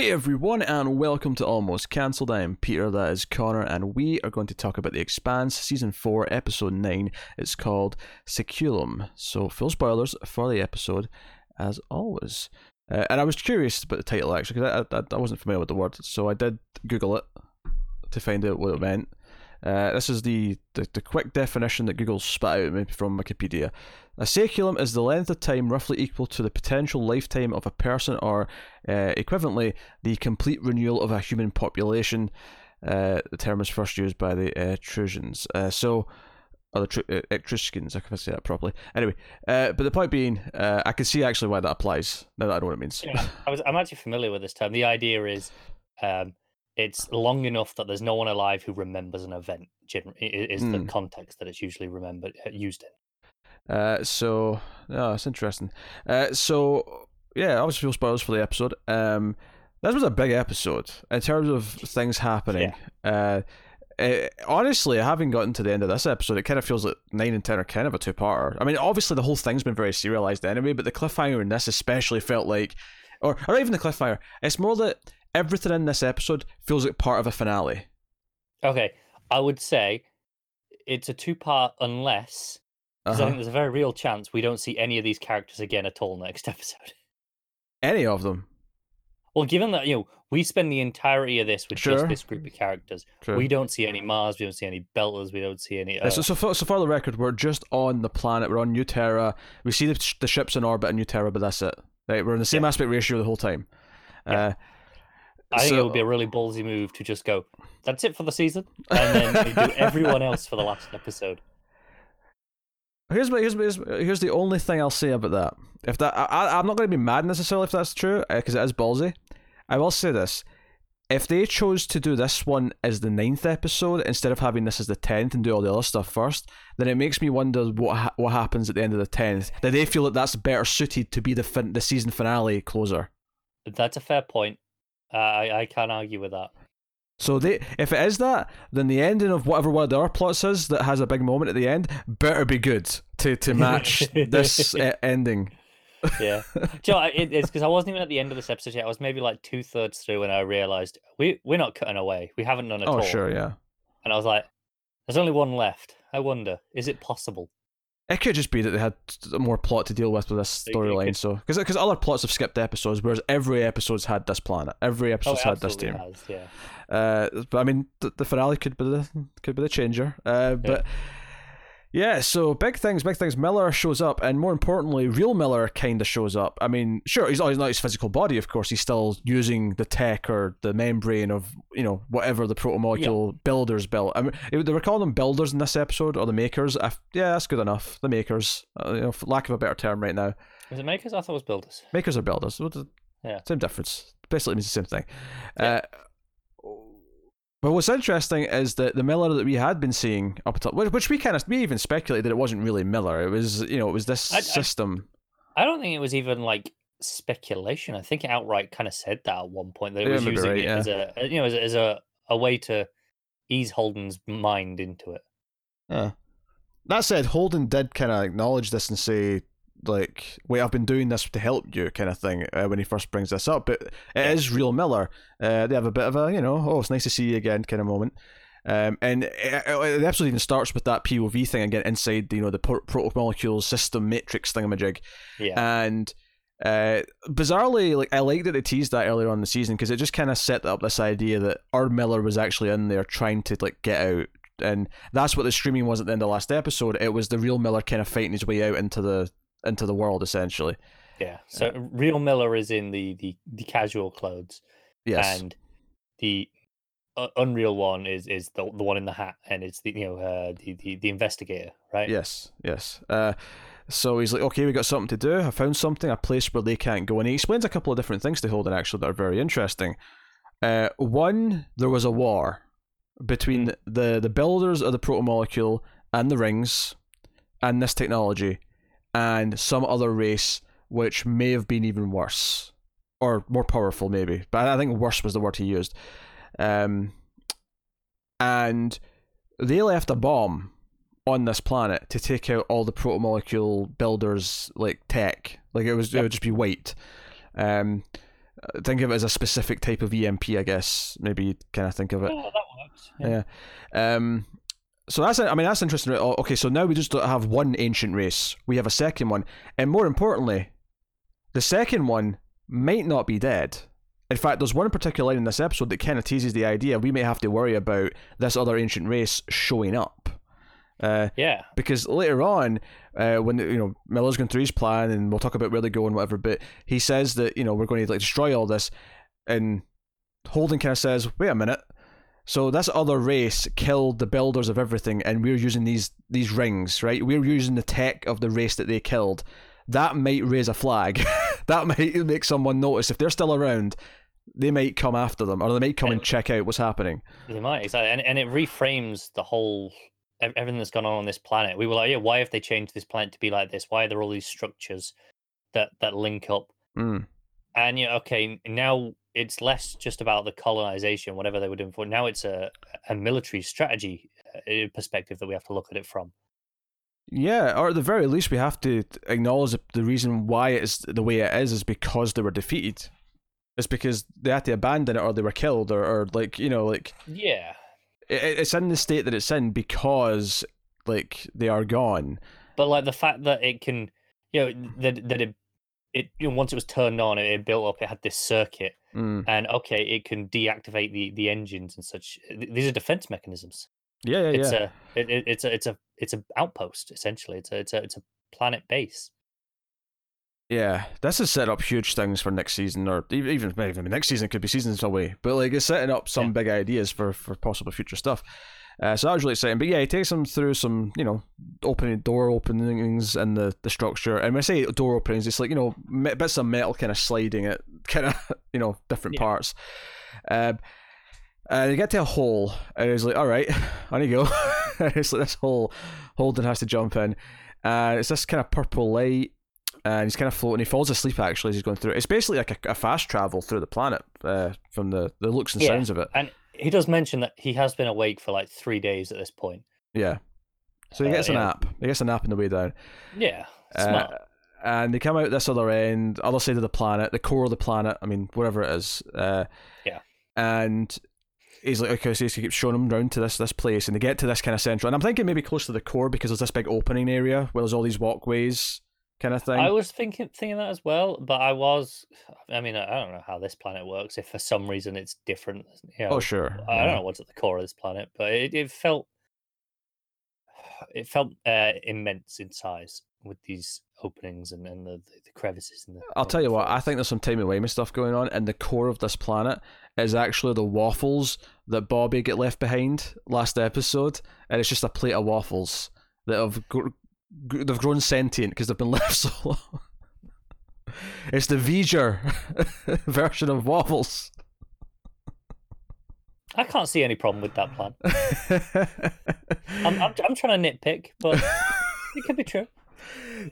Hey everyone, and welcome to Almost Cancelled. I am Peter, that is Connor, and we are going to talk about The Expanse, Season 4, Episode 9. It's called Saeculum. So, full spoilers for the episode, as always. Uh, and I was curious about the title actually, because I, I, I wasn't familiar with the word, so I did Google it to find out what it meant. Uh, this is the, the, the quick definition that Google spat out maybe from Wikipedia. A saeculum is the length of time roughly equal to the potential lifetime of a person, or uh, equivalently, the complete renewal of a human population. Uh, the term was first used by the Etruscans. Uh, so, or the Tr- uh, Etruscans, I can say that properly. Anyway, but the point being, I can see actually why that applies. Now that I know what it means. Yeah, I was, I'm actually familiar with this term. The idea is um, it's long enough that there's no one alive who remembers an event. Is the Mm. context that it's usually remembered uh, used in. Uh, so yeah, it's interesting. Uh, so yeah, obviously full spoilers for the episode. Um, this was a big episode in terms of things happening. Uh, uh, honestly, having gotten to the end of this episode, it kind of feels like nine and ten are kind of a two-parter. I mean, obviously the whole thing's been very serialized anyway, but the cliffhanger in this especially felt like, or or even the cliffhanger. It's more that everything in this episode feels like part of a finale. Okay, I would say it's a two part unless because I Uh-huh. think there's a very real chance we don't see any of these characters again at all next episode. Any of them? Well, given that you know we spend the entirety of this with Sure. just this group of characters, True. we don't see any Mars, we don't see any Belters, we don't see any. Uh, so, so, for, so for the record, we're just on the planet. We're on New Terra. We see the, the ships in orbit in New Terra, but that's it. Right, we're in the same aspect ratio the whole time. Yeah. Uh, I think it would be a really ballsy move to just go. That's it for the season, and then do everyone else for the last episode. Here's, my, here's, my- here's here's the only thing I'll say about that. If that I, I- I'm not going to be mad necessarily if that's true uh, because it is ballsy. I will say this: if they chose to do this one as the ninth episode instead of having this as the tenth and do all the other stuff first, then it makes me wonder what ha- what happens at the end of the tenth. That they feel that that's better suited to be the fin- the season finale closer. That's a fair point. I I can't argue with that. So they, if it is that, then the ending of whatever one of the other plots is that has a big moment at the end better be good to to match this uh, ending. Yeah, Do you know, it, it's because I wasn't even at the end of this episode yet. I was maybe like two thirds through, when I realized we we're not cutting away. We haven't done at Oh all. sure, yeah. And I was like, "There's only one left. I wonder, is it possible?" It could just be that they had more plot to deal with with this storyline. So because because other plots have skipped episodes, whereas every episode's had this planet, every Oh, episode's it had this team. has. Yeah. Uh, but I mean, the, the finale could be the could be the changer. Uh, but yeah, so big things, big things. Miller shows up, and more importantly, real Miller kind of shows up. I mean, sure, he's not, he's not his physical body, of course. He's still using the tech or the membrane of you know whatever the protomolecule builders built. I mean, they were calling them builders in this episode or the makers. I, yeah, that's good enough. The makers, uh, you know, for lack of a better term, right now. Was it makers? I thought it was builders. Makers are builders. Yeah. Same difference. Basically means the same thing. Yeah. Uh, but what's interesting is that the Miller that we had been seeing up until which, which we kind of we even speculated that it wasn't really Miller. It was you know it was this I- I- system. I don't think it was even like speculation. I think it outright kind of said that at one point that it Yeah, was using right, it as a you know as, a- as a a way to ease Holden's mind into it. Yeah. That said, Holden did kind of acknowledge this and say like, "Wait, I've been doing this to help you," kind of thing uh, when he first brings this up. But it is real Miller. Uh, they have a bit of a you know, oh, it's nice to see you again kind of moment. Um, and it, it- the episode even starts with that POV thing again inside you know the pro- protomolecule system matrix thingamajig. Yeah. And uh, bizarrely, like I like that they teased that earlier on in the season because it just kind of set up this idea that our Miller was actually in there trying to like get out, and that's what the streaming was at the end of the last episode. It was the real Miller kind of fighting his way out into the into the world essentially. yeah. So real Miller is in the the, the casual clothes, Yes. and the uh, unreal one is is the the one in the hat, and it's the you know uh, the, the the investigator, right? Yes, yes. Uh, so he's like, okay, we got something to do. I found something, a place where they can't go. And he explains a couple of different things to Holden actually that are very interesting. Uh, one, there was a war between the, the builders of the protomolecule and the rings and this technology and some other race which may have been even worse or more powerful maybe but i think worse was the word he used um, and they left a bomb on this planet to take out all the protomolecule builders like tech like it was it would just be white um think of it as a specific type of EMP, I guess. Maybe kind of think of it. Oh, that works. Yeah. Um. So that's I mean that's interesting. Oh, Okay, so now we just don't have one ancient race. We have a second one, and more importantly, the second one might not be dead. In fact, there's one particular line in this episode that kind of teases the idea we may have to worry about this other ancient race showing up. Uh, Yeah. because later on, uh, when you know Miller's going through his plan, and we'll talk about where they go and whatever, but he says that you know we're going to like destroy all this, and Holden kind of says, "Wait a minute." So this other race killed the builders of everything, and we're using these these rings, right? We're using the tech of the race that they killed. That might raise a flag. that might make someone notice if they're still around. They might come after them, or they might come and check out what's happening. They might exactly, and and it reframes the whole everything that's gone on on this planet. We were like, yeah, why have they changed this planet to be like this? Why are there all these structures that that link up? Mm. And yeah, okay, now it's less just about the colonization, whatever they were doing for. Now it's a a military strategy uh, perspective that we have to look at it from. Yeah, or at the very least, we have to acknowledge the reason why it's the way it is is because they were defeated. It's because they had to abandon it, or they were killed, or, or like you know, like Yeah, it, it's in the state that it's in because like they are gone. but like the fact that it can, you know, that that it it you know, once it was turned on, it, built up. It had this circuit, Mm. and okay, it can deactivate the the engines and such. These are defense mechanisms. Yeah, yeah, It's yeah. a it, it, it's a it's a it's a outpost essentially. It's a it's a it's a planet base. Yeah, this has set up huge things for next season, or even maybe next season could be seasons away. But like it's setting up some Yeah. big ideas for for possible future stuff. Uh, so that was really exciting. But yeah, he takes them through some you know opening door openings and the the structure. And when I say door openings, it's like you know bits of metal kind of sliding at kind of you know different Yeah. parts. Um, and they get to a hole, and he's like, "All right, on you go." And it's like this hole. Holden has to jump in, and it's this kind of purple light and he's kind of floating. He falls asleep actually as he's going through. it. It's basically like a, a fast travel through the planet uh, from the, the looks and Yeah. sounds of it. And he does mention that he has been awake for like three days at this point. Yeah. So he Uh, gets a yeah. nap. He gets a nap in the way down. Yeah, Uh, smart. and they come out this other end, other side of the planet, the core of the planet. I mean, whatever it is. Uh, Yeah. And he's like, okay, so he keeps showing them round to this this place, and they get to this kind of central. And I'm thinking maybe close to the core because there's this big opening area where there's all these walkways, kind of thing. I was thinking thinking that as well, but I was. I mean, I don't know how this planet works. If for some reason it's different, you know, oh sure. I yeah. don't know what's at the core of this planet, but it, it felt it felt uh, immense in size with these openings and, and the, the crevices. And the, I'll tell you what, I think there's some timey wimey stuff going on, and the core of this planet is actually the waffles that Bobby get left behind last episode, and it's just a plate of waffles that have they've grown sentient because they've been left so long. It's the V'ger version of waffles. I can't see any problem with that plan. I'm, I'm I'm trying to nitpick, but it could be true.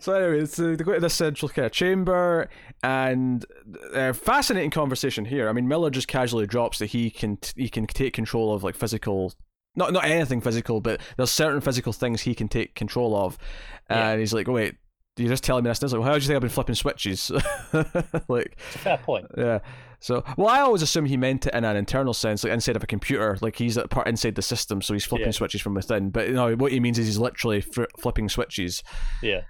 So anyway, so they go to this central kind of chamber, and uh, fascinating conversation here. I mean, Miller just casually drops that he can he can take control of like physical, not not anything physical, but there's certain physical things he can take control of, Yeah. and he's like, oh, "Wait, you're just telling me this?" And like, well, "How do you think I've been flipping switches?" like, It's a fair point. yeah. So, well, I always assume he meant it in an internal sense, like inside of a computer, like he's a part inside the system, so he's flipping Yeah. switches from within. But you know, what he means is he's literally fr- flipping switches. Yeah.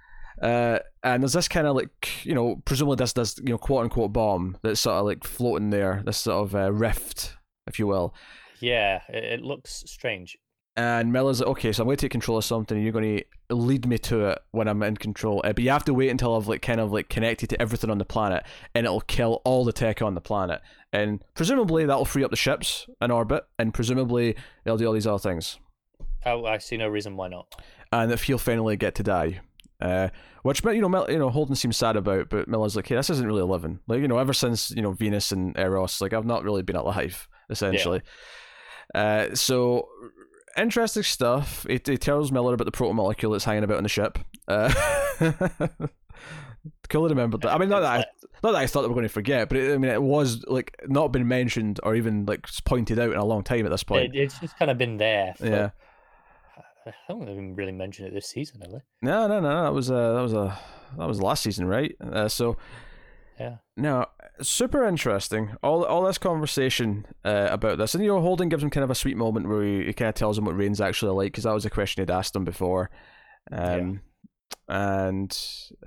Uh, and there's this kind of like you know presumably this this you know quote unquote bomb that's sort of like floating there, this sort of uh, rift, if you will. Yeah, it, it looks strange. And Miller's like, okay, so I'm going to take control of something, and you're going to lead me to it when I'm in control. Uh, but you have to wait until I've like kind of like connected to everything on the planet, and it'll kill all the tech on the planet. And presumably that'll free up the ships in orbit, and presumably it'll do all these other things. I, I see no reason why not. and if he'll finally get to die. Uh, which you know, Mil- you know, Holden seems sad about, but Miller's like, "Hey, this isn't really living. Like, you know, ever since you know Venus and Eros, like I've not really been alive, essentially." Uh, so interesting stuff. It, it tells Miller about the protomolecule that's hanging about on the ship. Uh, cool to remember that. I mean, not that I, not that I thought they were going to forget, but it, I mean, it was like not been mentioned or even like pointed out in a long time at this point. It, it's just kind of been there. For, yeah. I don't even really mention it this season, have? No, no, no. That was uh, that was a that was last season, right? Uh, so Yeah. Now, super interesting. All all this conversation uh, about this, and you know, Holden gives him kind of a sweet moment where he, he kind of tells him what Rain's actually like, because that was a question he'd asked him before. Um, and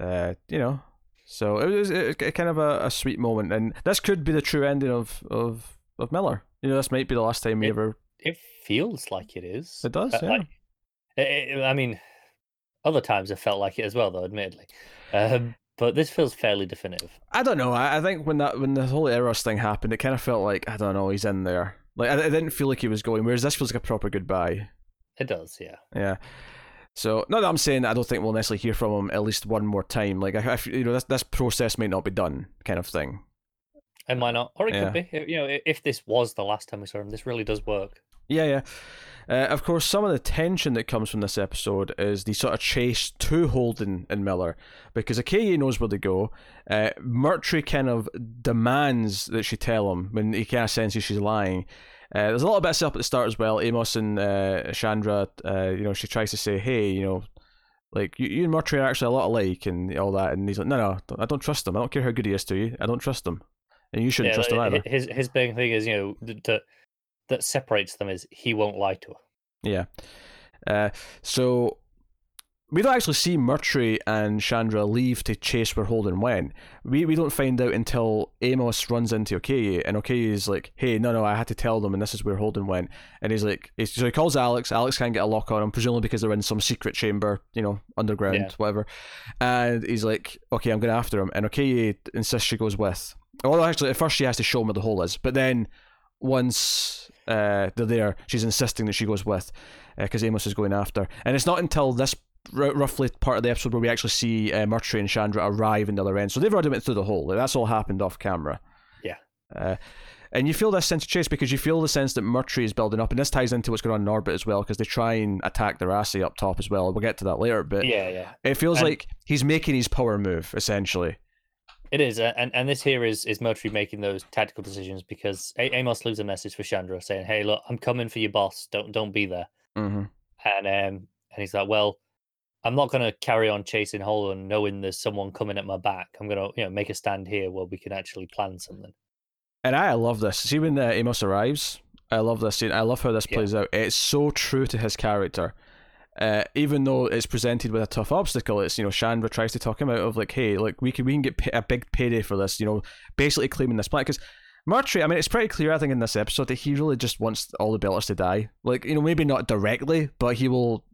uh, you know, so it was it, it kind of a, a sweet moment, and this could be the true ending of of of Miller. You know, this might be the last time we It- ever. It feels like it is. It does, yeah. like- it- I mean, other times it felt like it as well, though. Admittedly, um, but this feels fairly definitive. I don't know. I, I think when that when the whole Eros thing happened, it kind of felt like I don't know. He's in there. Like I, I didn't feel like he was going. Whereas this feels like a proper goodbye. It does, yeah. Yeah. So not that I'm saying I don't think we'll necessarily hear from him at least one more time. Like I, I you know, this this process might not be done, kind of thing. And why not? Or it Yeah. could be. You know, if this was the last time we saw him, this really does work. Yeah, yeah. Uh, of course, some of the tension that comes from this episode is the sort of chase to Holden and Miller because Okoye knows where to go. Uh, Murtry kind of demands that she tell him when he kind of senses she's lying. Uh, there's a lot of bits up at the start as well. Amos and uh, Chandra, uh, you know, she tries to say, "Hey, you know, like you, you and Murtry are actually a lot alike," and all that. And he's like, "No, no, I don't trust him. I don't care how good he is to you. I don't trust him, and you shouldn't Yeah, trust him either." his his big thing is, you know, that that separates them is he won't lie to her. Yeah. Uh, so we don't actually see Murtry and Chandra leave to chase where Holden went. We we don't find out until Amos runs into Okoye, and Okoye is like, "Hey, no, no, I had to tell them, and this is where Holden went." And he's like, he's, so he calls Alex. Alex can't get a lock on him, presumably because they're in some secret chamber, you know, underground, Yeah. whatever. And he's like, "Okay, I'm going after him." And Okoye insists she goes with. Although actually, at first she has to show him where the hole is, but then once uh, they're there, she's insisting that she goes with because Amos is going after. And it's not until this r- roughly part of the episode where we actually see uh, Murtry and Chandra arrive in the other end. So they've already went through the hole. Like, that's all happened off camera. Yeah. Uh, and you feel this sense of chase because you feel the sense that Murtry is building up, and this ties into what's going on in orbit as well because they try and attack the Roci up top as well. We'll get to that later, but Yeah, yeah. it feels And- like he's making his power move essentially. It is, and and this here is is Murtry making those tactical decisions because A- Amos leaves a message for Chandra saying, "Hey, look, I'm coming for your boss. Don't don't be there." hmm And um and he's like, "Well, I'm not going to carry on chasing Holden, knowing there's someone coming at my back. I'm going to you know make a stand here where we can actually plan something." And I love this. See when uh, Amos arrives, I love this scene. I love how this Yeah. plays out. It's so true to his character. Uh, even though it's presented with a tough obstacle, it's you know Chandra tries to talk him out of like, hey, like we can we can get pay- a big payday for this. You know, basically claiming this planet because Murtry. I mean, it's pretty clear I think in this episode that he really just wants all the Belters to die. Like you know, maybe not directly, but he will.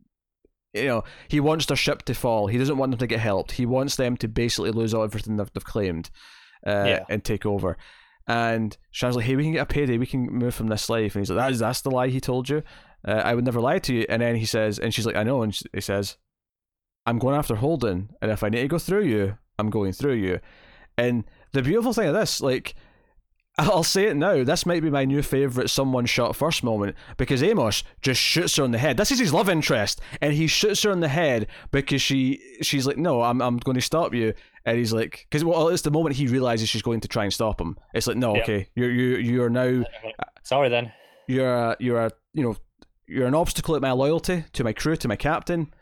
You know, he wants their ship to fall. He doesn't want them to get helped. He wants them to basically lose all everything they've, they've claimed, uh, Yeah. and take over. And Shannon's like, "Hey, we can get a payday. We can move from this life." And he's like, "That's that's the lie he told you. Uh, I would never lie to you." And then he says, and she's like, "I know." And sh- he says, "I'm going after Holden, and if I need to go through you, I'm going through you." And the beautiful thing of this, like, I'll say it now. This might be my new favorite someone shot first moment because Amos just shoots her on the head. This is his love interest, and he shoots her on the head because she she's like, "No, I'm I'm going to stop you." And he's like, because well, it's the moment he realizes she's going to try and stop him. It's like, no, Yep. okay, you're you you are now Sorry then. you're a, you're a you know you're an obstacle at my loyalty to my crew to my captain.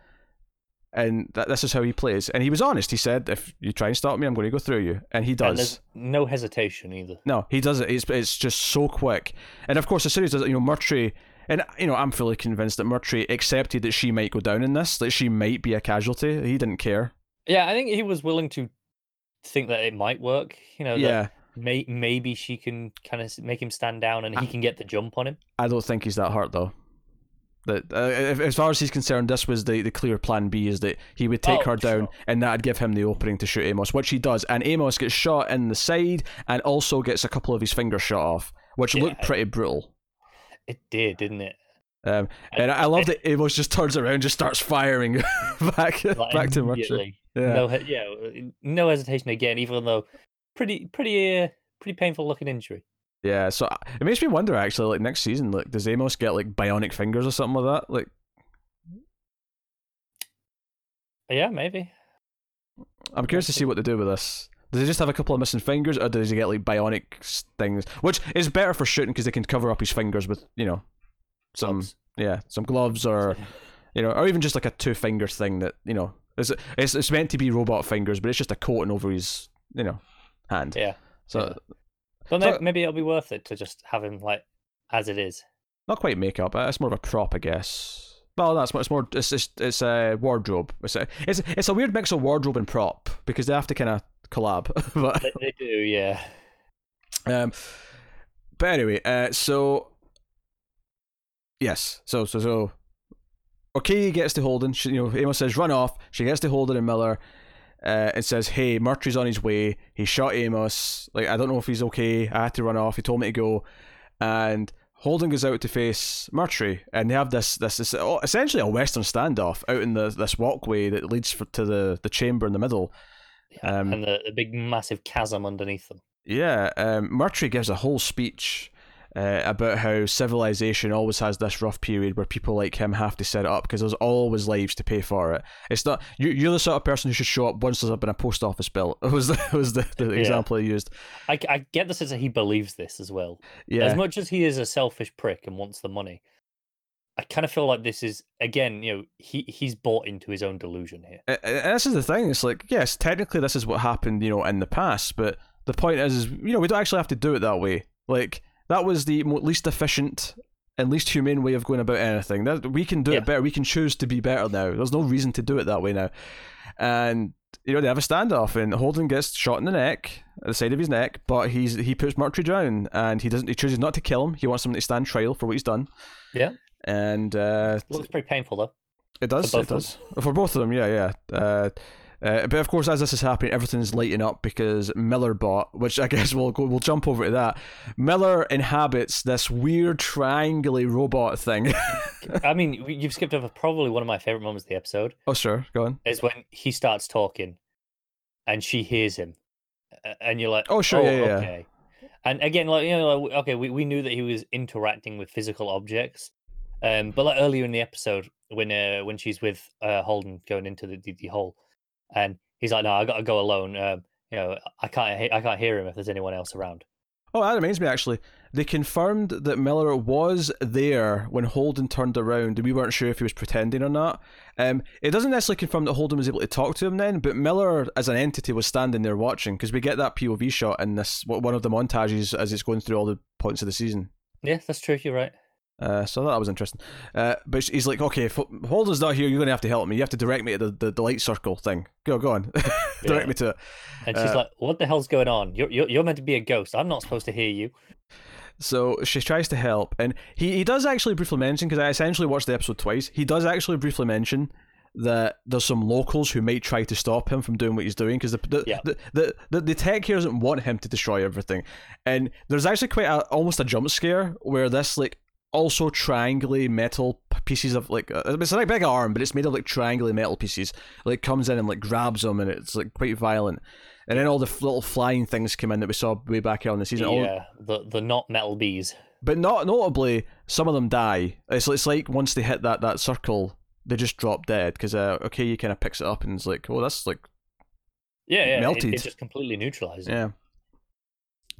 And that, this is how he plays. And he was honest. He said if you try and stop me i'm going to go through you. And he And does. there's no hesitation either. no he does it. It's, it's just so quick. And of course the series does it, you know Murtry and you know i'm fully convinced that Murtry accepted that she might go down in this that she might be a casualty. He didn't care. Yeah, I think he was willing to think that it might work. You know, yeah. may, maybe she can kind of make him stand down and he can get the jump on him. I don't think he's that hurt though. That uh, if- as far as he's concerned, this was the, the clear plan B is that he would take Oh, her down sure. and that'd give him the opening to shoot Amos, which he does. And Amos gets shot in the side and also gets a couple of his fingers shot off, which looked pretty brutal. It did, didn't it? Um, and I love that Amos just turns around, just starts firing back Like, back to immediately. Yeah. No, yeah, no hesitation again. Even though pretty, pretty, uh, pretty painful looking injury. Yeah, so it makes me wonder actually, like next season, like does Amos get like bionic fingers or something like that? Like Yeah, maybe. I'm curious to see what they do with this. Does he just have a couple of missing fingers, or does he get like bionic things? Which is better for shooting because they can cover up his fingers with you know some Gloves. yeah some gloves or you know or even just like a two finger thing that you know it's it's, it's meant to be robot fingers, but it's just a coating over his you know hand. Yeah. So yeah. But So- maybe, maybe it'll be worth it to just have him like as it is. not quite makeup. It's more of a prop, I guess. Well, that's more. It's more. It's it's, it's a wardrobe. It's a it's it's a weird mix of wardrobe and prop because they have to kind of collab. but They, they do, yeah. um, but anyway, uh, so yes, so so so. Okay, he gets to Holden. She, you know, Amos says run off. She gets to Holden and Miller. Uh, and says, "Hey, Murtry's on his way. He shot Amos. Like, I don't know if he's okay. I had to run off. He told me to go." And Holden goes out to face Murtry, and they have this this, this oh, essentially a Western standoff out in the this walkway that leads for, to the the chamber in the middle. yeah. Um, and the, the big massive chasm underneath them. Yeah, um, Murtry gives a whole speech uh, about how civilization always has this rough period where people like him have to set it up because there's always lives to pay for it. It's not you, you're the sort of person who should show up once there's been a post office bill. It was the, was the, the Yeah. example he used. I, I get the sense that he believes this as well. Yeah, As much as he is a selfish prick and wants the money, I kind of feel like this is again, you know, he he's bought into his own delusion here. A- a- and this is the thing. It's like yes, technically this is what happened, you know, in the past, but the point is, is you know, we don't actually have to do it that way. Like that was the least efficient and least humane way of going about anything. That we can do Yeah. it better. We can choose to be better now. There's no reason to do it that way now. And you know they have a standoff, and Holden gets shot in the neck, at the side of his neck, but he's he puts Murtry down, and he doesn't. He chooses not to kill him. He wants him to stand trial for what he's done. Yeah. And uh, Looks pretty painful though. it does. It does. For both of them, yeah, yeah. Uh, uh, but of course, as this is happening, everything's lighting up because Miller bought, which I guess we'll go, we'll jump over to that. Miller inhabits this weird triangly robot thing. I mean, you've skipped over probably one of my favorite moments of the episode oh, sure, go on. is when he starts talking, and she hears him, and you're like, Oh, sure, yeah, yeah, yeah. okay. And again, like you know, like, okay, we, we knew that he was interacting with physical objects, um, but like earlier in the episode when uh, when she's with uh, Holden going into the, the the hole, and he's like, no, I got to go alone. Um, you know, I can't I can't hear him if there's anyone else around. Oh, that reminds me actually. They confirmed that Miller was there when Holden turned around, and we weren't sure if he was pretending or not. Um, it doesn't necessarily confirm that Holden was able to talk to him then, but Miller as an entity was standing there watching because we get that POV shot in this one of the montages as it's going through all the points of the season. Yeah, that's true. You're right. Uh, so that was interesting. Uh, but he's like, okay, if Holden's not here, you're going to have to help me. You have to direct me to the, the, the light circle thing. Go, go on, direct Yeah. me to it. And she's Uh, like, "What the hell's going on? You're, you're you're meant to be a ghost. I'm not supposed to hear you." So she tries to help, and he, he does actually briefly mention because I essentially watched the episode twice. He does actually briefly mention that there's some locals who might try to stop him from doing what he's doing because the the, Yeah. the, the, the the tech here doesn't want him to destroy everything, and there's actually quite a, almost a jump scare where this like also triangly metal pieces of like uh, it's like a big arm, but it's made of like triangly metal pieces. Like comes in and like grabs them, and it's like quite violent. And then all the f- little flying things come in that we saw way back here on the season. All- Yeah, the the not metal bees. but not notably, some of them die. It's it's like once they hit that, that circle, they just drop dead because uh, okay, you kind of picks it up and it's like, oh, that's like Yeah, yeah. Melted. it just completely neutralizes. yeah.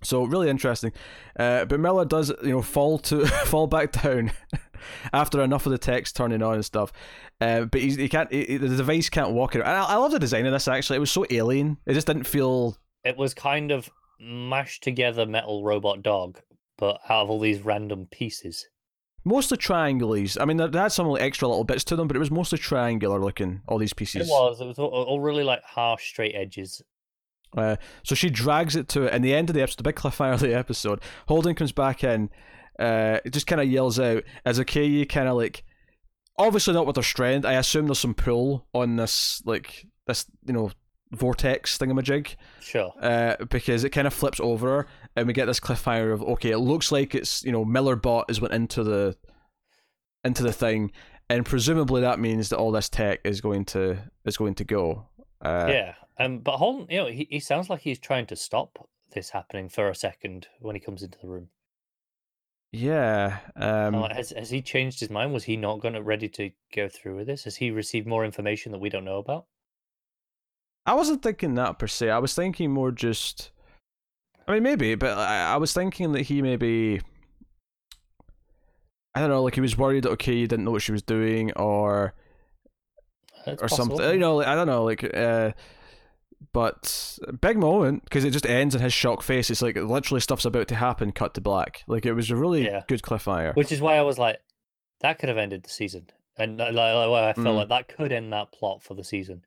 So really interesting, uh, but Miller does you know fall to fall back down after enough of the text turning on and stuff. Uh, but he's, he can't. He, the device can't walk it. And I, I love the design of this. Actually, it was so alien. It just didn't feel. It was kind of mashed together metal robot dog, but out of all these random pieces. Mostly triangles. I mean, they had some like, extra little bits to them, but it was mostly triangular looking. All these pieces. It was. It was all, all really like harsh, straight edges. Uh, so she drags it to it. In the end of the episode, the big cliffhanger of the episode, Holden comes back in. Uh, it just kind of yells out as Okoye kind of like, obviously not with her strength. I assume there's some pull on this like this you know vortex thingamajig Sure. uh, because it kind of flips over her, and we get this cliffhanger of okay, it looks like it's you know Miller bot is went into the into the thing, and presumably that means that all this tech is going to is going to go. Uh, yeah. Um. But Holden, you know, he, he sounds like he's trying to stop this happening for a second when he comes into the room. Yeah. Um, has has he changed his mind? Was he not going to ready to go through with this? Has he received more information that we don't know about? I wasn't thinking that per se. I was thinking more just. I mean, maybe, but I, I was thinking that he maybe. I don't know, like he was worried that okay, you didn't know what she was doing, or It's or possible. something. You know, like, I don't know, like uh, but big moment because it just ends in his shock face. It's like literally stuff's about to happen. Cut to black. Like it was a really Yeah. good cliffhanger. Which is why I was like, that could have ended the season, and like, like, like, I felt Mm. like that could end that plot for the season.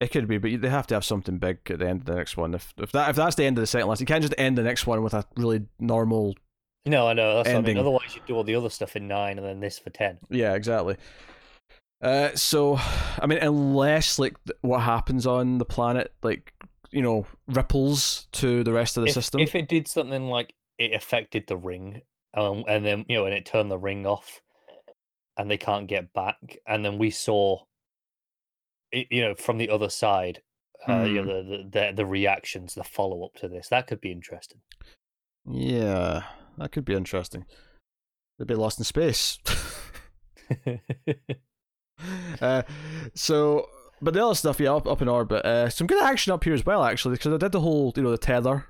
It could be, but they have to have something big at the end of the next one. If if that if that's the end of the second last, you can't just end the next one with a really normal. No, I know that's what I Ending. mean. Otherwise, you'd do all the other stuff in nine, and then this for ten. Yeah, exactly. Uh, so, I mean, unless like what happens on the planet, like you know, ripples to the rest of the if, system. if it did something like it affected the ring, um, and then you know, and it turned the ring off, and they can't get back, and then we saw, you know, from the other side, uh, you Hmm. know, the, the the the reactions, the follow up to this, that could be interesting. yeah, that could be interesting. They'd be lost in space. uh, so, but the other stuff, yeah, up, up in orbit. Uh, some good action up here as well, actually, because I did the whole, you know, the tether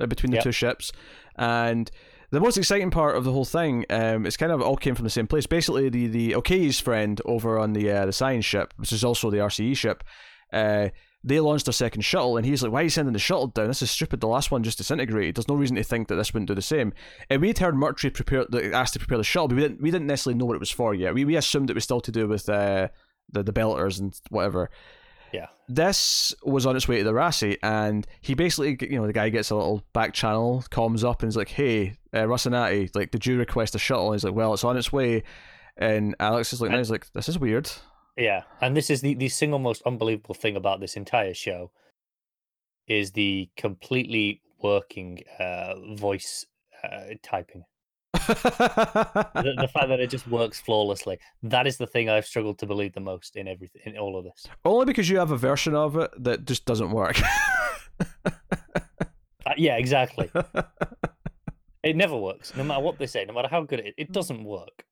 uh, between the Yep. two ships, and the most exciting part of the whole thing, um, it's kind of all came from the same place. Basically, the the Okoye's friend over on the uh, the science ship, which is also the RCE ship, uh, they launched a second shuttle, and he's like, "Why are you sending the shuttle down? This is stupid. The last one just disintegrated. There's no reason to think that this wouldn't do the same." And we'd heard Murtry prepare, the, asked to prepare the shuttle, but we didn't we didn't necessarily know what it was for yet. We we assumed it was still to do with uh, the the belters and whatever. yeah, This was on its way to the Roci, and he basically, you know, the guy gets a little back channel, comms up, and he's like, "Hey, uh, Rocinante, like, did you request a shuttle?" And he's like, "Well, it's on its way." And Alex is like, "No." He's like, "This is weird." Yeah, and this is the the single most unbelievable thing about this entire show, is the completely working uh, voice uh, typing. the, the fact that it just works flawlessly. That is the thing I've struggled to believe the most in everything in all of this. Only because you have a version of it that just doesn't work. Uh, yeah, exactly. it never works, no matter what they say, no matter how good it is. It doesn't work.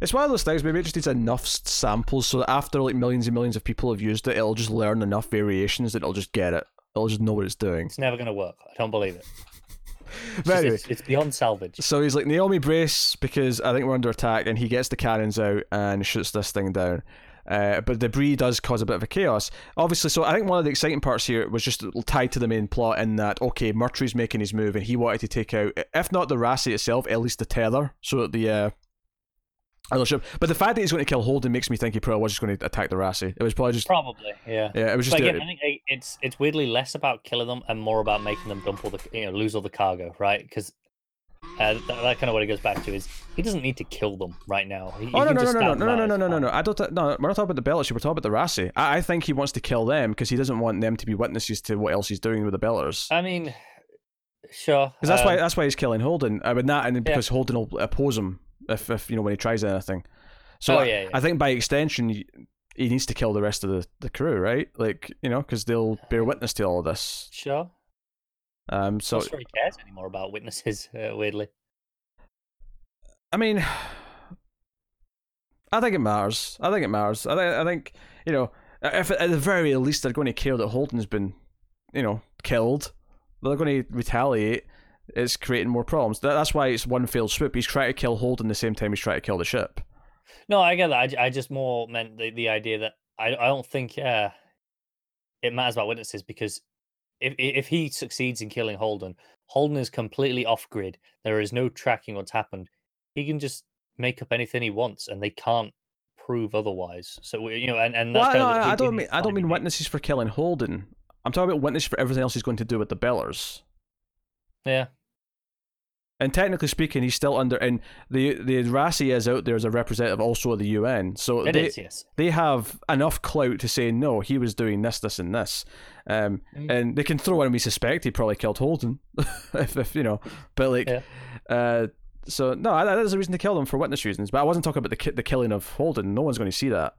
It's one of those things. Maybe it just needs enough samples so that after like millions and millions of people have used it, it'll just learn enough variations that it'll just get it. It'll just know what it's doing. It's never going to work. I don't believe it. It's, just- anyway, it's, it's beyond salvage. so he's like Naomi brace because I think we're under attack, and he gets the cannons out and shoots this thing down. Uh, but debris does cause a bit of a chaos. Obviously, so I think one of the exciting parts here was just tied to the main plot in that okay, Murtry's making his move, and he wanted to take out, if not the Roci itself, at least the tether, so that the uh, other ship. But the fact that he's going to kill Holden makes me think he probably was just going to attack the Roci. It was probably just Probably, yeah. yeah, it was just But again, I think it's it's weirdly less about killing them and more about making them dump all the you know lose all the cargo, right? Because uh, that, that kind of what it goes back to is he doesn't need to kill them right now. He, Oh no no no no no no no no no no no! I don't. No, we're not talking about the Belters. We're talking about the Roci. I, I think he wants to kill them because he doesn't want them to be witnesses to what else he's doing with the Belters. I mean, sure. Because that's why um, that's why he's killing Holden. I mean that, and because Holden will oppose him if, if you know when he tries anything. So Oh, I, yeah, yeah. I think by extension he, he needs to kill the rest of the, the crew, right? Like you know, because they'll bear witness to all of this. Sure. Um. So I'm sure he cares anymore about witnesses. Uh, weirdly, I mean, I think it matters. I think it matters. I think I think you know, if at the very least they're going to care that Holden's been, you know, killed, they're going to retaliate. It's creating more problems. That, that's why it's one failed swoop. He's trying to kill Holden the same time he's trying to kill the ship. no, I get that. I, I just more meant the, the idea that I I don't think uh, it matters about witnesses because if if he succeeds in killing Holden, Holden is completely off grid. There is no tracking what's happened. He can just make up anything he wants, and they can't prove otherwise. So we- you know, and and Well, that's I, kind of the I don't mean I don't mean it. witnesses for killing Holden. I'm talking about witnesses for everything else he's going to do with the Belters. Yeah, And technically speaking, he's still under. And the the Roci is out there as a representative also of the UN. So it they, is. Yes. they have enough clout to say no, he was doing this, this, and this, um, Mm. and they can throw in we suspect he probably killed Holden, if, if you know, but like, Yeah. uh, so no, that is a reason to kill them for witness reasons. But I wasn't talking about the ki- the killing of Holden. No one's going to see that.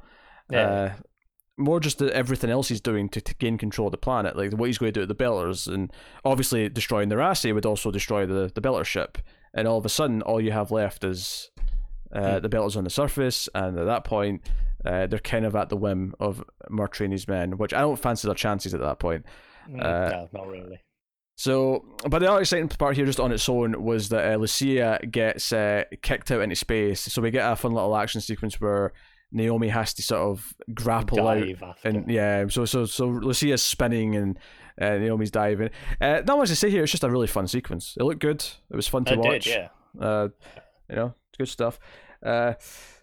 Yeah. Uh, more just the, everything else he's doing to, to gain control of the planet, like what he's going to do with the Belters, and obviously destroying the Roci would also destroy the the Belter ship. And all of a sudden, all you have left is uh, Hmm. the Belters on the surface, and at that point, uh, they're kind of at the whim of his men, which I don't fancy their chances at that point. Mm, uh, no, not really. So, but the other exciting part here, just on its own, was that uh, Lucia gets uh, kicked out into space. So we get a fun little action sequence where Naomi has to sort of grapple Dive out and yeah, so so so Lucia's spinning and uh, Naomi's diving. Uh, not much to say here. It's just a really fun sequence. It looked good. It was fun to It watch. did, yeah. Uh, you know, it's good stuff. Uh,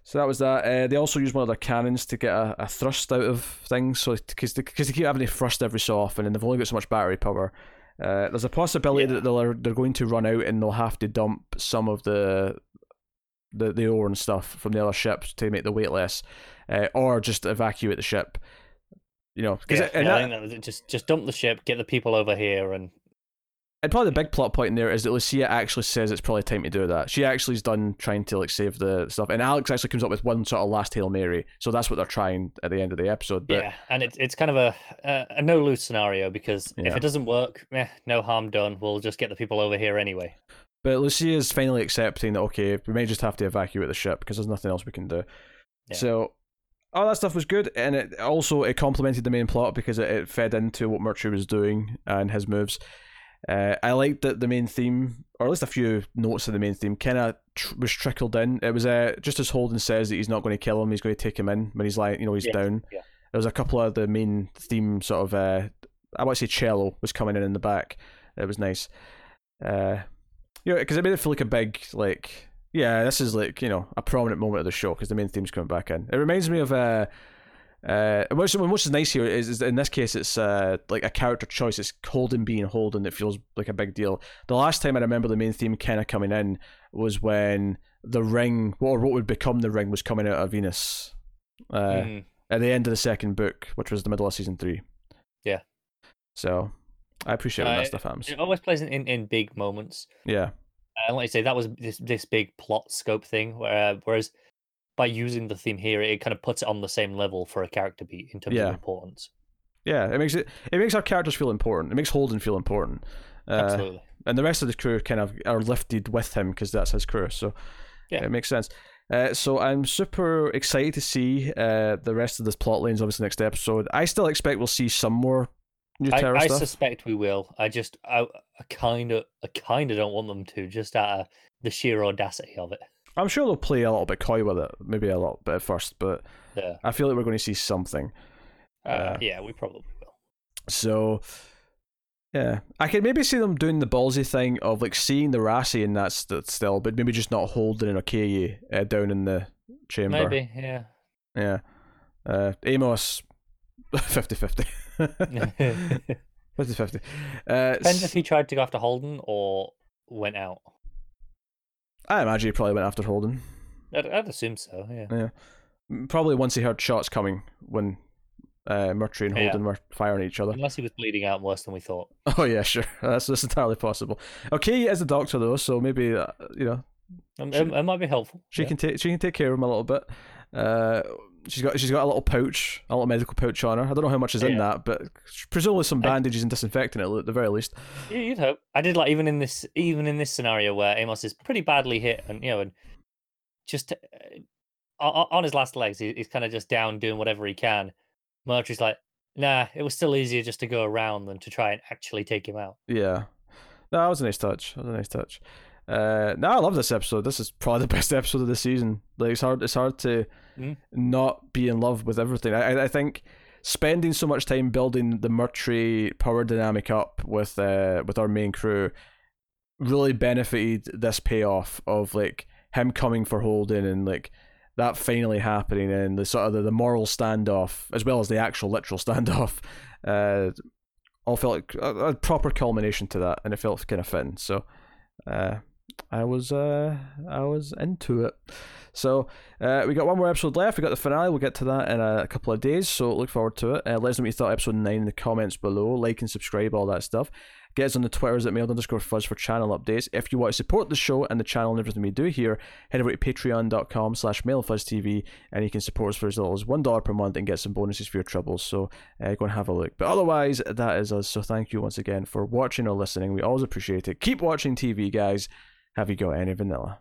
so that was that. Uh, they also used one of their cannons to get a, a thrust out of things. So because they, 'cause they keep having to thrust every so often, and they've only got so much battery power. Uh, there's a possibility Yeah. that they're they're going to run out and they'll have to dump some of the the the ore and stuff from the other ships to make the weight less, uh, or just evacuate the ship. You know, because Yeah, yeah, I that just just dump the ship, get the people over here, and And probably the big plot point in there is that Lucia actually says it's probably time to do that. She actually is done trying to like save the stuff, and Alex actually comes up with one sort of last hail mary. So that's what they're trying at the end of the episode. But yeah, and it's it's kind of a a, a no lose scenario because Yeah. if it doesn't work, eh, no harm done. We'll just get the people over here anyway. But Lucia is finally accepting that okay, we may just have to evacuate the ship because there's nothing else we can do. Yeah. So all that stuff was good, and it also it complemented the main plot because it, it fed into what Murtry was doing and his moves. Uh, I liked that the main theme, or at least a few notes of the main theme, kind of tr- was trickled in. It was uh, just as Holden says that he's not going to kill him, he's going to take him in when he's like, you know, he's Yes, down. yeah. There was a couple of the main theme sort of, uh, I want to say cello was coming in in the back. It was nice. Uh, you know, because it made it feel like a big, like, yeah, this is like you know a prominent moment of the show because the main theme's coming back in. It reminds me of uh, uh, which is nice here is, is in this case it's uh like a character choice. It's Holden being Holden. It feels like a big deal. The last time I remember the main theme kind of coming in was when the ring, or what would become the ring, was coming out of Venus. Uh, Mm. at the end of the second book, which was the middle of season three. Yeah. So I appreciate when Uh, that stuff happens. It always plays in, in, in big moments. Yeah. And like I say, that was this this big plot scope thing. Where, uh, whereas by using the theme here, it kind of puts it on the same level for a character beat in terms Yeah. of importance. Yeah, it makes it it makes our characters feel important. It makes Holden feel important. Uh, Absolutely. and the rest of the crew kind of are lifted with him because that's his crew. So Yeah. it makes sense. Uh, so I'm super excited to see uh, the rest of this plot lines. Obviously, next episode. I still expect we'll see some more new I, I suspect we will. I just I, kind of I kind of don't want them to just out of the sheer audacity of it. I'm sure they'll play a little bit coy with it, maybe a little bit at first, but Yeah. I feel like we're going to see something. Uh, Uh, yeah, we probably will. So, yeah, I could maybe see them doing the ballsy thing of like seeing the Roci in that st- still, but maybe just not Holden an Okoye uh, down in the chamber. Maybe, yeah. Yeah. Uh, Amos, 50 50. 50 50. Uh, Depends if he tried to go after Holden or went out. I imagine he probably went after Holden. I'd, I'd assume so. Yeah. yeah. Probably once he heard shots coming when uh, Murtry and Yeah. Holden were firing at each other. Unless he was bleeding out worse than we thought. Oh, yeah, sure. That's, that's entirely possible. Okay, as a doctor, though, so maybe, uh, you know, Um, She- it, it might be helpful. She yeah. can take she can take care of him a little bit. Uh, she's got she's got a little pouch, a little medical pouch on her. I don't know how much is in that, but presumably some I- bandages and disinfectant at the very least. You- You'd hope. I did like even in this even in this scenario where Amos is pretty badly hit and you know and just uh, on, his last legs he, he's kind of just down doing whatever he can. Murtry's like, nah, it was still easier just to go around than to try and actually take him out. Yeah, no, that was a nice touch. That was a nice touch. Uh, no, I love this episode. This is probably the best episode of the season. Like it's hard, it's hard to Mm. not be in love with everything. I, I- think spending so much time building the Murtry power dynamic up with uh with our main crew really benefited this payoff of like him coming for Holden and like that finally happening and the sort of the, the moral standoff as well as the actual literal standoff. Uh, all felt like a, a proper culmination to that, and it felt kind of fitting. So, uh, I was uh, I was into it. So uh, we got one more episode left. We got the finale. We'll get to that in a, couple of days. So look forward to it. Uh, let us know what you thought of episode nine in the comments below. Like and subscribe, all that stuff. Get us on the Twitters at mild underscore fuzz for channel updates. If you want to support the show and the channel and everything we do here, head over to patreon.com slash mildfuzztv and you can support us for as little as $1 per month and get some bonuses for your troubles. So uh, go and have a look. But otherwise, that is us. So thank you once again for watching or listening. We always appreciate it. Keep watching TV, guys. Have you got any vanilla?